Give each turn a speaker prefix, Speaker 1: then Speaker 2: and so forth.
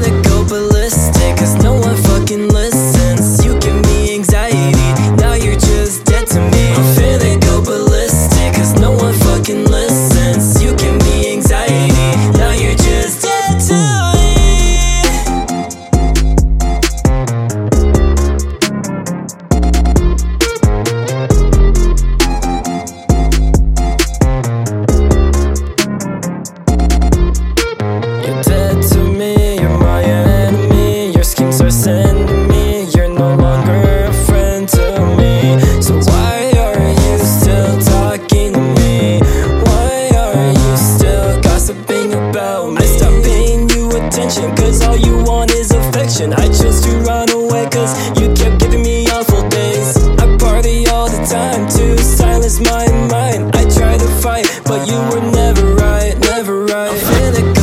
Speaker 1: Finna go ballistic, Cause all you want is affection. I chose to run away cause you kept giving me awful days I party all the time to silence my mind. I try to fight but you were never right, never right.